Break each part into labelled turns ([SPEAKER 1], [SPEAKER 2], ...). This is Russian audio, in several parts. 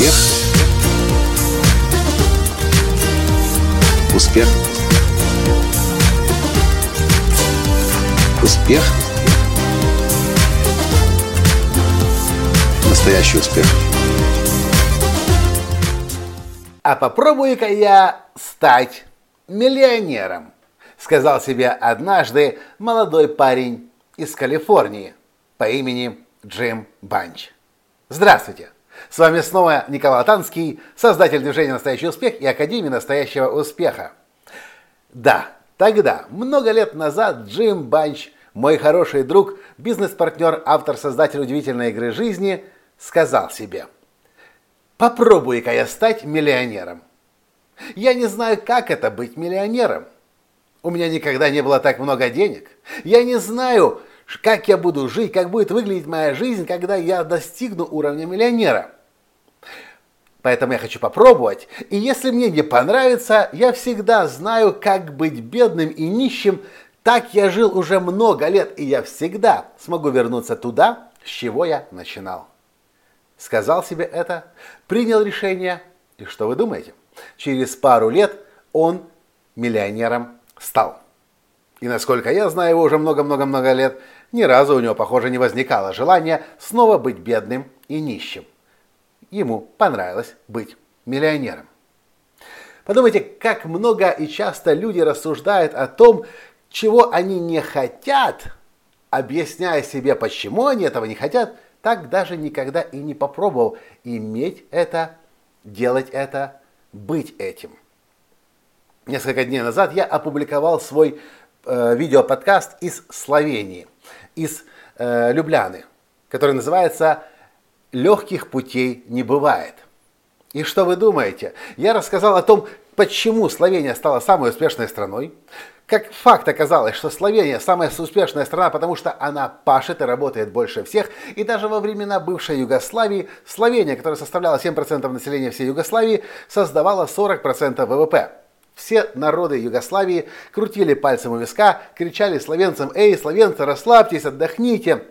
[SPEAKER 1] Успех. Успех. Успех. Настоящий успех.
[SPEAKER 2] А попробую-ка я стать миллионером, сказал себе однажды молодой парень из Калифорнии по имени Джим Банч. Здравствуйте! С вами снова Николай Танский, создатель движения «Настоящий успех» и Академии настоящего успеха. Да, тогда, много лет назад, Джим Банч, мой хороший друг, бизнес-партнер, автор-создатель удивительной игры жизни, сказал себе, попробуй-ка я стать миллионером. Я не знаю, как это быть миллионером. У меня никогда не было так много денег. Я не знаю, как я буду жить, как будет выглядеть моя жизнь, когда я достигну уровня миллионера. Поэтому я хочу попробовать. И если мне не понравится, я всегда знаю, как быть бедным и нищим. Так я жил уже много лет, и я всегда смогу вернуться туда, с чего я начинал. Сказал себе это, принял решение, и что вы думаете? Через пару лет он миллионером стал. И насколько я знаю его уже много-много-много лет, ни разу у него, похоже, не возникало желания снова быть бедным и нищим. Ему понравилось быть миллионером. Подумайте, как много и часто люди рассуждают о том, чего они не хотят, объясняя себе, почему они этого не хотят, так даже никогда и не попробовал иметь это, делать это, быть этим. Несколько дней назад я опубликовал свой э, видеоподкаст из Словении, из э, Любляны, который называется «Легких путей не бывает». И что вы думаете? Я рассказал о том, почему Словения стала самой успешной страной. Как факт оказалось, что Словения самая успешная страна, потому что она пашет и работает больше всех. И даже во времена бывшей Югославии Словения, которая составляла 7% населения всей Югославии, создавала 40% ВВП. Все народы Югославии крутили пальцем у виска, кричали словенцам «Эй, словенцы, расслабьтесь, отдохните,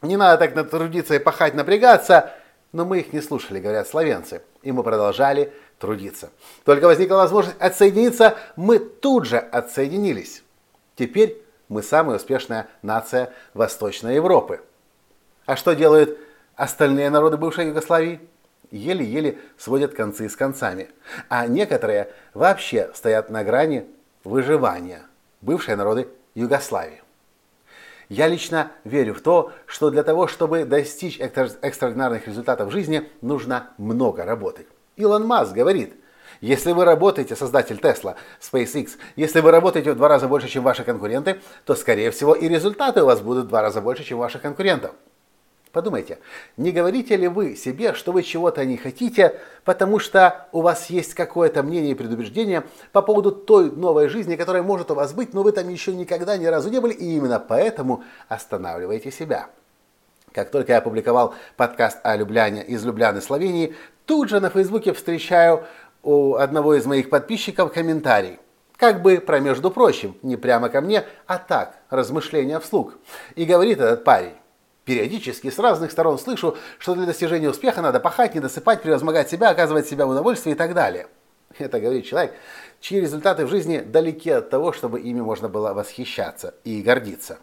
[SPEAKER 2] не надо так трудиться и пахать, напрягаться». Но мы их не слушали, говорят словенцы, и мы продолжали трудиться. Только возникла возможность отсоединиться, мы тут же отсоединились. Теперь мы самая успешная нация Восточной Европы. А что делают остальные народы бывшей Югославии? Еле-еле сводят концы с концами. А некоторые вообще стоят на грани выживания. Бывшие народы Югославии. Я лично верю в то, что для того, чтобы достичь экстра- экстраординарных результатов в жизни, нужно много работать. Илон Маск говорит, если вы работаете, создатель Tesla, SpaceX, если вы работаете в два раза больше, чем ваши конкуренты, то, скорее всего, и результаты у вас будут в два раза больше, чем у ваших конкурентов. Подумайте, не говорите ли вы себе, что вы чего-то не хотите, потому что у вас есть какое-то мнение и предубеждение по поводу той новой жизни, которая может у вас быть, но вы там еще никогда ни разу не были, и именно поэтому останавливаете себя. Как только я опубликовал подкаст о Любляне из Любляны, Словении, тут же на Фейсбуке встречаю у одного из моих подписчиков комментарий. Как бы про между прочим, не прямо ко мне, а так, размышления вслух. И говорит этот парень. Периодически с разных сторон слышу, что для достижения успеха надо пахать, не досыпать, превозмогать себя, оказывать себя в удовольствии и так далее. Это говорит человек, чьи результаты в жизни далеки от того, чтобы ими можно было восхищаться и гордиться.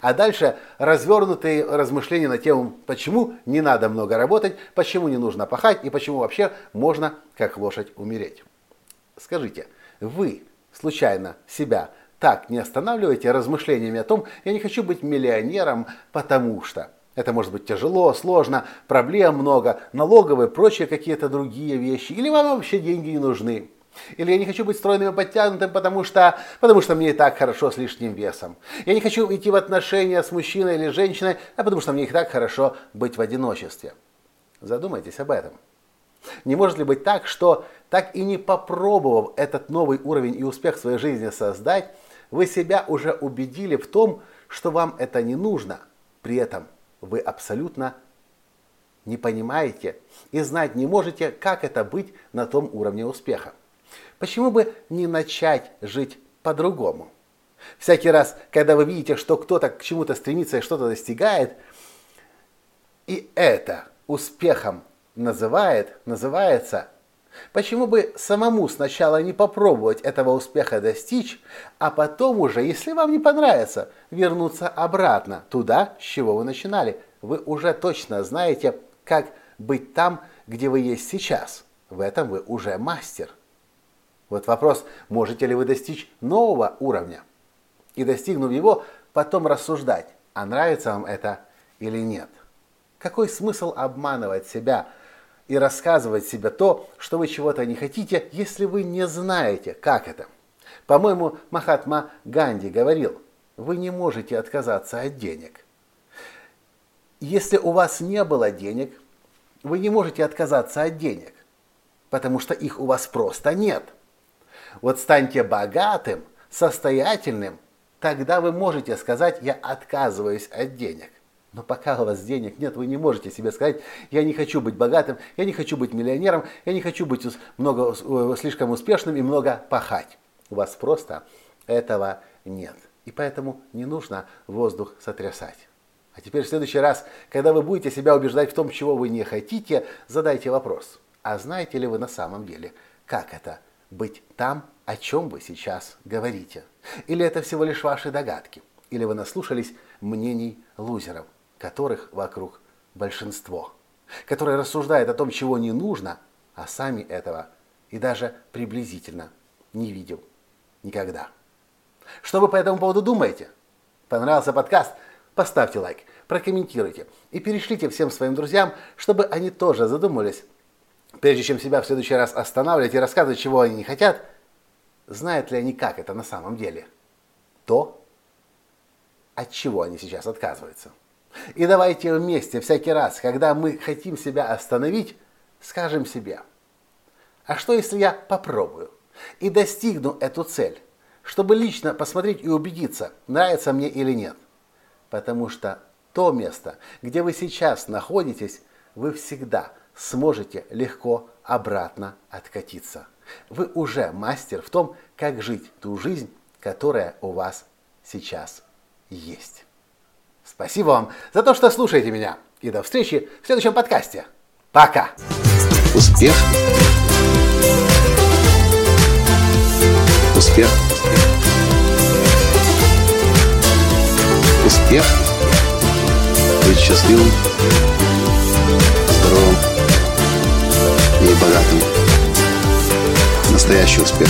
[SPEAKER 2] А дальше развернутые размышления на тему, почему не надо много работать, почему не нужно пахать и почему вообще можно как лошадь умереть. Скажите, вы случайно себя так не останавливайте размышлениями о том, я не хочу быть миллионером, потому что. Это может быть тяжело, сложно, проблем много, налоговые, прочие какие-то другие вещи. Или вам вообще деньги не нужны. Или я не хочу быть стройным и подтянутым, потому что, потому что мне и так хорошо с лишним весом. Я не хочу идти в отношения с мужчиной или женщиной, а потому что мне и так хорошо быть в одиночестве. Задумайтесь об этом. Не может ли быть так, что так и не попробовав этот новый уровень и успех в своей жизни создать, вы себя уже убедили в том, что вам это не нужно. При этом вы абсолютно не понимаете и знать не можете, как это быть на том уровне успеха. Почему бы не начать жить по-другому? Всякий раз, когда вы видите, что кто-то к чему-то стремится и что-то достигает, и это успехом называет, называется Почему бы самому сначала не попробовать этого успеха достичь, а потом уже, если вам не понравится, вернуться обратно туда, с чего вы начинали. Вы уже точно знаете, как быть там, где вы есть сейчас. В этом вы уже мастер. Вот вопрос, можете ли вы достичь нового уровня? И достигнув его, потом рассуждать, а нравится вам это или нет. Какой смысл обманывать себя и рассказывать себе то, что вы чего-то не хотите, если вы не знаете, как это? По-моему, Махатма Ганди говорил, вы не можете отказаться от денег. Если у вас не было денег, вы не можете отказаться от денег, потому что их у вас просто нет. Вот станьте богатым, состоятельным, тогда вы можете сказать, я отказываюсь от денег. Но пока у вас денег нет, вы не можете себе сказать, я не хочу быть богатым, я не хочу быть миллионером, я не хочу быть много, э, слишком успешным и много пахать. У вас просто этого нет. И поэтому не нужно воздух сотрясать. А теперь в следующий раз, когда вы будете себя убеждать в том, чего вы не хотите, задайте вопрос. А знаете ли вы на самом деле, как это быть там, о чем вы сейчас говорите? Или это всего лишь ваши догадки? Или вы наслушались мнений лузеров, которых вокруг большинство? Которые рассуждают о том, чего не нужно, а сами этого и даже приблизительно не видел никогда. Что вы по этому поводу думаете? Понравился подкаст? Поставьте лайк, прокомментируйте и перешлите всем своим друзьям, чтобы они тоже задумались, прежде чем себя в следующий раз останавливать и рассказывать, чего они не хотят, знают ли они, как это на самом деле. То, от чего они сейчас отказываются. И давайте вместе всякий раз, когда мы хотим себя остановить, скажем себе, а что если я попробую и достигну эту цель, чтобы лично посмотреть и убедиться, нравится мне или нет. Потому что то место, где вы сейчас находитесь, вы всегда сможете легко обратно откатиться. Вы уже мастер в том, как жить ту жизнь, которая у вас сейчас есть. Спасибо вам за то, что слушаете меня. И до встречи в следующем подкасте. Пока!
[SPEAKER 1] Успех! Успех! Успех! Быть счастливым, здоровым и богатым. Настоящий успех!